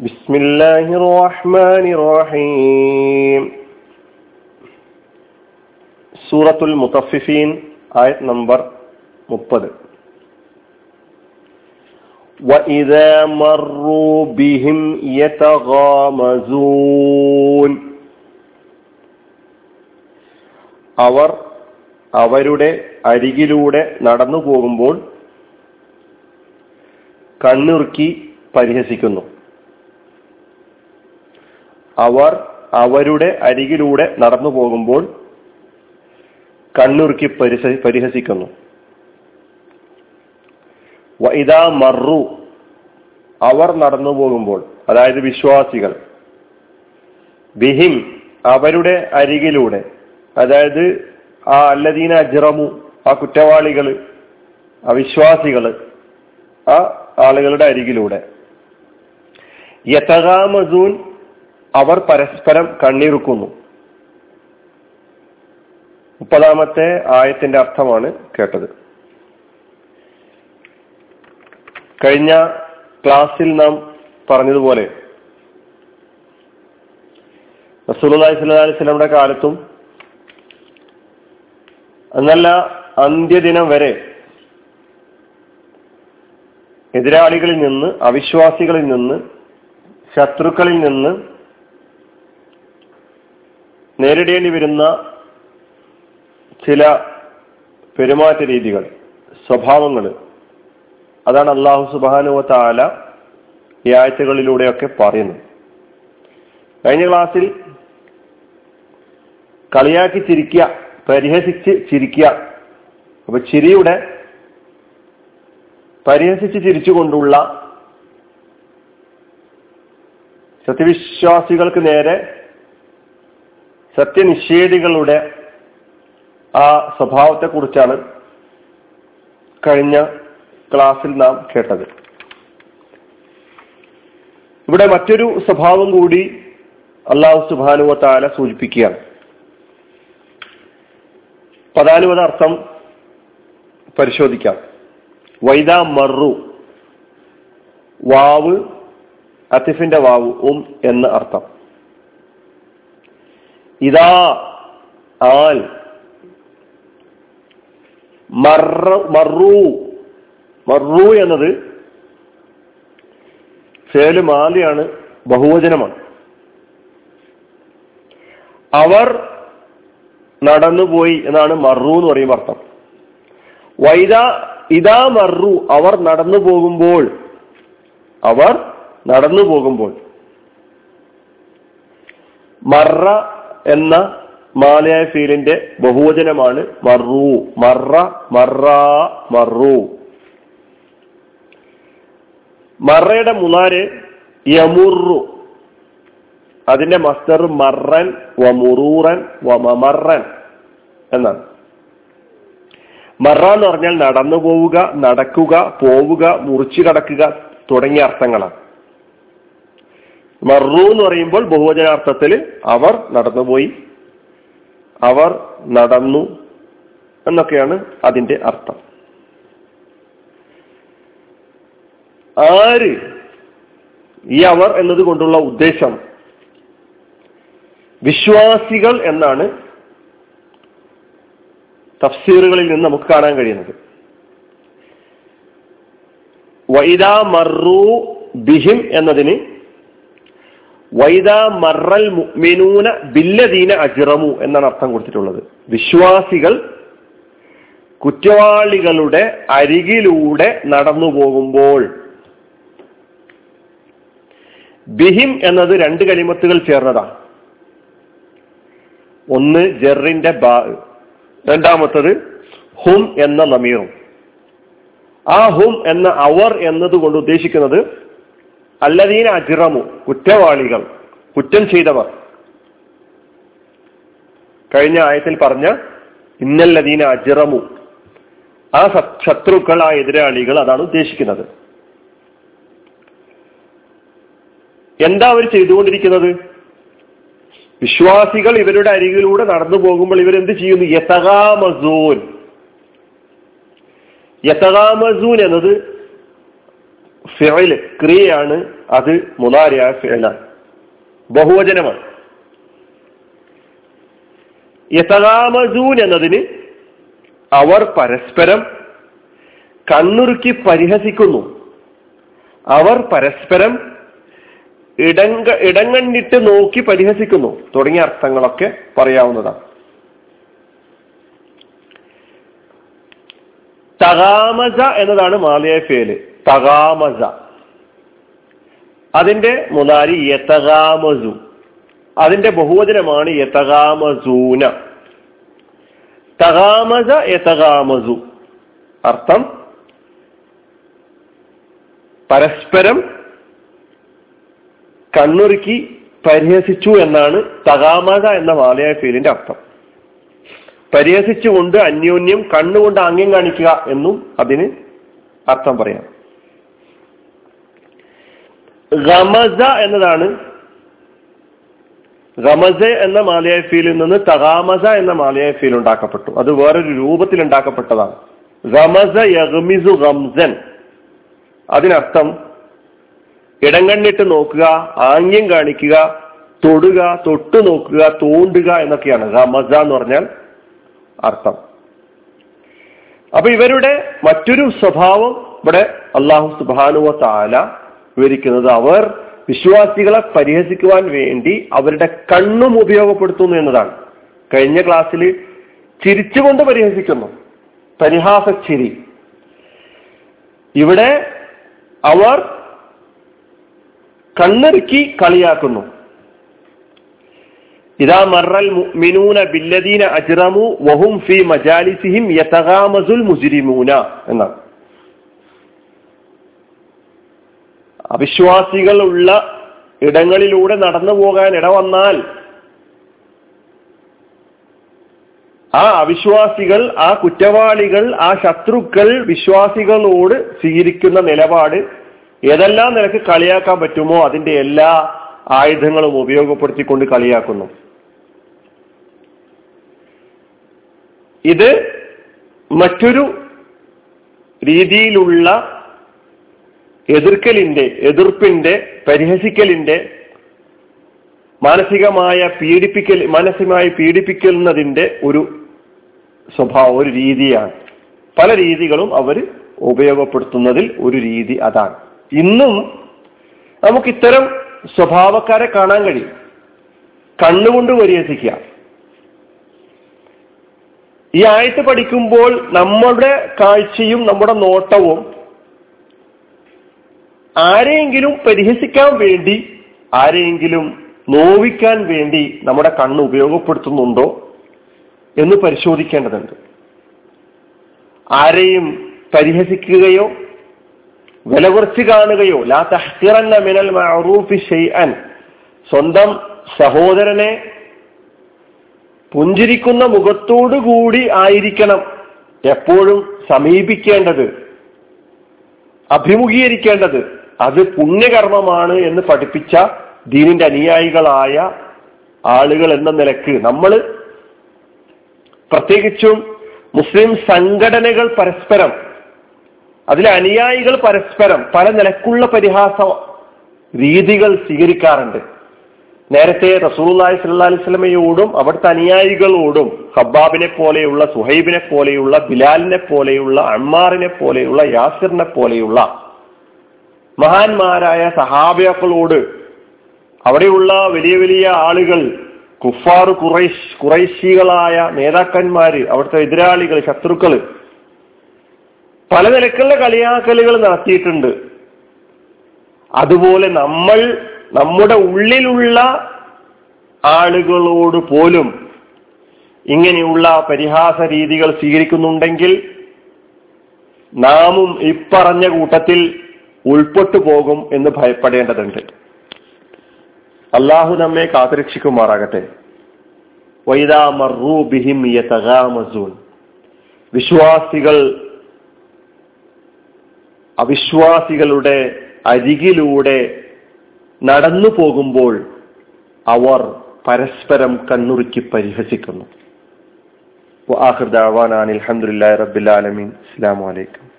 بسم الله الرحمن الرحيم സൂറത്തുൽ മുത്തഫിഫീൻ ആയത് നമ്പർ മുപ്പത് وإذا مروا بهم يتغامزون അവർ അവരുടെ അരികിലൂടെ നടന്നു പോകുമ്പോൾ കണ്ണുറുക്കി പരിഹസിക്കുന്നു അവർ അവരുടെ അരികിലൂടെ നടന്നു പോകുമ്പോൾ കണ്ണുറുക്കി പരിഹസിക്കുന്നു. വൈദാ മറു. അവർ നടന്നു പോകുമ്പോൾ അതായത് വിശ്വാസികൾ ബിഹിം അവരുടെ അരികിലൂടെ അതായത് ആ അല്ലദീന അജ്റമു ആ കുറ്റവാളികൾ അവിശ്വാസികൾ ആ ആളുകളുടെ അരികിലൂടെ. യഥകാമസൂൻ അവർ പരസ്പരം കണ്ണിറുക്കുന്നു മുപ്പതാമത്തെ ആയത്തിന്റെ അർത്ഥമാണ് കേട്ടത്. കഴിഞ്ഞ ക്ലാസ്സിൽ നാം പറഞ്ഞതുപോലെ റസൂലി കാലത്തും എന്നല്ല അന്ത്യദിനം വരെ എതിരാളികളിൽ നിന്ന് അവിശ്വാസികളിൽ നിന്ന് ശത്രുക്കളിൽ നിന്ന് നേരിടേണ്ടി വരുന്ന ചില പെരുമാറ്റ രീതികൾ സ്വഭാവങ്ങൾ അതാണ് അള്ളാഹു സുബാനുവ താല ഈ ആഴ്ചകളിലൂടെയൊക്കെ പറയുന്നത്. കഴിഞ്ഞ ക്ലാസ്സിൽ കളിയാക്കി ചിരിക്കുക പരിഹസിച്ച് ചിരിക്കുക അപ്പൊ ചിരിയുടെ പരിഹസിച്ച് ചിരിച്ചുകൊണ്ടുള്ള സത്യവിശ്വാസികൾക്ക് നേരെ സത്യനിഷേധികളുടെ ആ സ്വഭാവത്തെ കുറിച്ചാണ് കഴിഞ്ഞ ക്ലാസ്സിൽ നാം കേട്ടത്. ഇവിടെ മറ്റൊരു സ്വഭാവം കൂടി അള്ളാഹു സുബാനുവ താല സൂചിപ്പിക്കുകയാണ്. പതാനുവത അർത്ഥം പരിശോധിക്കാം. വൈദ മറു വാവ് അത്തിഫിന്റെ വാവ് ഉം എന്ന അർത്ഥം. ഇതാ ആൽ. മറു മറു. എന്നത് ഫേൽ മാലിയാണ് ബഹുവചനമാണ്. അവർ നടന്നുപോയി എന്നാണ് മറു എന്ന് പറയുമ്പോൾ അർത്ഥം. വൈദ ഇതാ മറു അവർ നടന്നു പോകുമ്പോൾ. അവർ നടന്നു പോകുമ്പോൾ. മറ എന്ന മാലയായ ഫീലിന്റെ ബഹുവചനമാണ് മറു. മറ മറ മറു. മറയുടെ മുനാര് യമുറു. അതിന്റെ മസ്തർ മറൻ വമുറൂറൻ വമറൻ എന്നാണ്. മറ എന്ന് പറഞ്ഞാൽ നടന്നു പോവുക നടക്കുക പോവുക മുറിച്ചു കടക്കുക തുടങ്ങിയ അർത്ഥങ്ങളാണ്. മറു എന്ന് പറയുമ്പോൾ ബഹുവചനാർത്ഥത്തിൽ അവർ നടന്നുപോയി. അവർ നടന്നു എന്നൊക്കെയാണ് അതിന്റെ അർത്ഥം. ആര് ഈ അവർ എന്നത് കൊണ്ടുള്ള ഉദ്ദേശം? വിശ്വാസികൾ എന്നാണ് തഫ്സീറുകളിൽ നിന്ന് നമുക്ക് കാണാൻ കഴിയുന്നത്. വൈദ മറു ബിഹിം എന്നതിന് വൈദ മറൽ മുഅ്മിനൂന ബില്ലദീന അജ്റമു എന്നാണ് അർത്ഥം കൊടുത്തിട്ടുള്ളത്. വിശ്വാസികൾ കുറ്റവാളികളുടെ അരികിലൂടെ നടന്നു പോകുമ്പോൾ ബിഹിം എന്നത് രണ്ട് കലിമത്തുകൾ ചേർന്നതാണ് ഒന്ന് ജെറിന്റെ ബാ രണ്ടാമത്തത് ഹും എന്ന നമീറും. ആ ഹും എന്ന അവർ എന്നതുകൊണ്ട് ഉദ്ദേശിക്കുന്നത് അല്ലദീന അജിറമു കുറ്റവാളികൾ കുറ്റം ചെയ്തവർ. കഴിഞ്ഞ ആയത്തിൽ പറഞ്ഞ ഇന്നല്ലതീന അജിറമു ആ ശത്രുക്കൾ ആ എതിരാളികൾ അതാണ് ഉദ്ദേശിക്കുന്നത്. എന്താ അവർ ചെയ്തുകൊണ്ടിരിക്കുന്നത്? വിശ്വാസികൾ ഇവരുടെ അരികിലൂടെ നടന്നു പോകുമ്പോൾ ഇവർ ഇവരെന്ത് ചെയ്യുന്നു? യതകാമസൂൻ. യതകാമസൂൻ എന്നത് ഫിഅൽ ക്രിയയാണ് അത് മുതാരിയായ ഫിഅലാണ് ബഹുവചനമാണ്. യഥാമസൂൻ എന്നതിന് അവർ പരസ്പരം കണ്ണുറുക്കി പരിഹസിക്കുന്നു. അവർ പരസ്പരം ഇടങ്ക ഇടങ്ങണ്ണിട്ട് നോക്കി പരിഹസിക്കുന്നു. തുടങ്ങിയ അർത്ഥങ്ങളൊക്കെ പറയാവുന്നതാണ്. തകാമസ എന്നതാണ് മാലിയ ഫേൽ തകാമസ അതിന്റെ മുതാരി യതകാമസു അതിന്റെ ബഹുവചനമാണ് യതകാമസൂന തകാമസ യതകാമസു അർത്ഥം പരസ്പരം കണ്ണുറുക്കി പരിഹസിച്ചു എന്നാണ് തകാമത എന്ന മാലയായ ഫീലിന്റെ അർത്ഥം. പരിഹസിച്ചുകൊണ്ട് അന്യോന്യം കണ്ണുകൊണ്ട് ആംഗ്യം കാണിക്കുക എന്നും അതിന് അർത്ഥം പറയാം. ഗമസ എന്നതാണ്. റമസ എന്ന മാലയായ ഫീലിൽ നിന്ന് തകാമസ എന്ന മാലയായ ഫീൽ ഉണ്ടാക്കപ്പെട്ടു. അത് വേറൊരു രൂപത്തിൽ ഉണ്ടാക്കപ്പെട്ടതാണ്. റമസ യഗ്മിസു ഗംസൻ. അതിനർത്ഥം ഇടങ്കണ്ണിട്ട് നോക്കുക ആംഗ്യം കാണിക്കുക തൊടുക തൊട്ടു നോക്കുക തോണ്ടുക എന്നൊക്കെയാണ്. റമസ എന്ന് പറഞ്ഞാൽ അർത്ഥം. അപ്പൊ ഇവരുടെ മറ്റൊരു സ്വഭാവം ഇവിടെ അള്ളാഹു സുബാനുവ താല വിവരിക്കുന്നത് അവർ വിശ്വാസികളെ പരിഹസിക്കുവാൻ വേണ്ടി അവരുടെ കണ്ണും ഉപയോഗപ്പെടുത്തുന്നു എന്നതാണ്. കഴിഞ്ഞ ക്ലാസ്സിൽ ചിരിച്ചുകൊണ്ട് പരിഹസിക്കുന്നു. പരിഹാസച്ചിരി. ഇവിടെ അവർ കണ്ണിറുക്കി കളിയാക്കുന്നു. ഇതാ മറൽ മിനൂന ബില്ലദീന അജ്റമു വഹും ഫി മജാലിസിഹിം യതഗാമസുൽ മുജ്രിമൂന എന്നാണ്. അവിശ്വാസികൾ ഉള്ള ഇടങ്ങളിലൂടെ നടന്നു പോകാൻ ഇട വന്നാൽ ആ അവിശ്വാസികൾ ആ കുറ്റവാളികൾ ആ ശത്രുക്കൾ വിശ്വാസികളോട് സ്വീകരിക്കുന്ന നിലപാട് ഏതെല്ലാം നിനക്ക് കളിയാക്കാൻ പറ്റുമോ അതിന്റെ എല്ലാ ആയുധങ്ങളും ഉപയോഗപ്പെടുത്തിക്കൊണ്ട് കളിയാക്കുന്നു. ഇത് മറ്റൊരു രീതിയിലുള്ള എതിർക്കലിന്റെ എതിർപ്പിന്റെ പരിഹസിക്കലിന്റെ മാനസികമായ പീഡിപ്പിക്കൽ മാനസികമായി പീഡിപ്പിക്കുന്നതിന്റെ ഒരു സ്വഭാവം ഒരു രീതിയാണ്. പല രീതികളും അവർ ഉപയോഗപ്പെടുത്തുന്നതിൽ ഒരു രീതി അതാണ്. ഇന്നും നമുക്ക് ഇത്തരം സ്വഭാവക്കാരെ കാണാൻ കഴിയും. കണ്ണുകൊണ്ട് പരിഹസിക്കുക ഈ ആയത്ത് പഠിക്കുമ്പോൾ നമ്മുടെ കാഴ്ചയും നമ്മുടെ നോട്ടവും ആരെയെങ്കിലും പരിഹസിക്കാൻ വേണ്ടി ആരെയെങ്കിലും നോവിക്കാൻ വേണ്ടി നമ്മുടെ കണ്ണ് ഉപയോഗപ്പെടുത്തുന്നുണ്ടോ എന്ന് പരിശോധിക്കേണ്ടതുണ്ട്. ആരെയും പരിഹസിക്കുകയോ വില കുറച്ച് കാണുകയോ ലാ മിനൽ മഅറൂഫി സ്വന്തം സഹോദരനെ പുഞ്ചിരിക്കുന്ന മുഖത്തോടു കൂടി ആയിരിക്കണം എപ്പോഴും സമീപിക്കേണ്ടത് അഭിമുഖീകരിക്കേണ്ടത്. അത് പുണ്യകർമ്മമാണ് എന്ന് പഠിപ്പിച്ച ദീനിന്റെ അനുയായികളായ ആളുകൾ എന്ന നിലയ്ക്ക് നമ്മൾ പ്രത്യേകിച്ചും മുസ്ലിം സംഘടനകൾ പരസ്പരം അതിലെ അനുയായികൾ പരസ്പരം പല നിലക്കുള്ള പരിഹാസ രീതികൾ സ്വീകരിക്കാറുണ്ട്. നേരത്തെ റസൂലി സല്ലാ അലിസ്ലമയോടും അവിടുത്തെ അനുയായികളോടും ഹബ്ബാബിനെ പോലെയുള്ള സുഹൈബിനെ പോലെയുള്ള ബിലാലിനെ പോലെയുള്ള അമ്മാറിനെ പോലെയുള്ള യാസിറിനെ പോലെയുള്ള മഹാന്മാരായ സഹാബിയാക്കളോട് അവിടെയുള്ള വലിയ വലിയ ആളുകൾ കുഫാർ കുറൈഷ് കുറൈശികളായ നേതാക്കന്മാര് അവിടുത്തെ എതിരാളികൾ ശത്രുക്കൾ പല നിലക്കുള്ള കളിയാക്കലുകൾ നടത്തിയിട്ടുണ്ട്. അതുപോലെ നമ്മൾ നമ്മുടെ ഉള്ളിലുള്ള ആളുകളോട് പോലും ഇങ്ങനെയുള്ള പരിഹാസ രീതികൾ സ്വീകരിക്കുന്നുണ്ടെങ്കിൽ നാമും ഇപ്പറഞ്ഞ കൂട്ടത്തിൽ ഉൾപ്പെട്ടു പോകും എന്ന് ഭയപ്പെടേണ്ടതുണ്ട്. അള്ളാഹു നമ്മെ കാത്തുരക്ഷിക്കുമാറാകട്ടെ. വിശ്വാസികൾ അവിശ്വാസികളുടെ അരികിലൂടെ നടന്നു പോകുമ്പോൾ അവർ പരസ്പരം കണ്ണുറുക്കി പരിഹസിക്കുന്നു. അലഹമുല്ലാ റബിലാലമീൻ അസ്സാം വലൈക്കും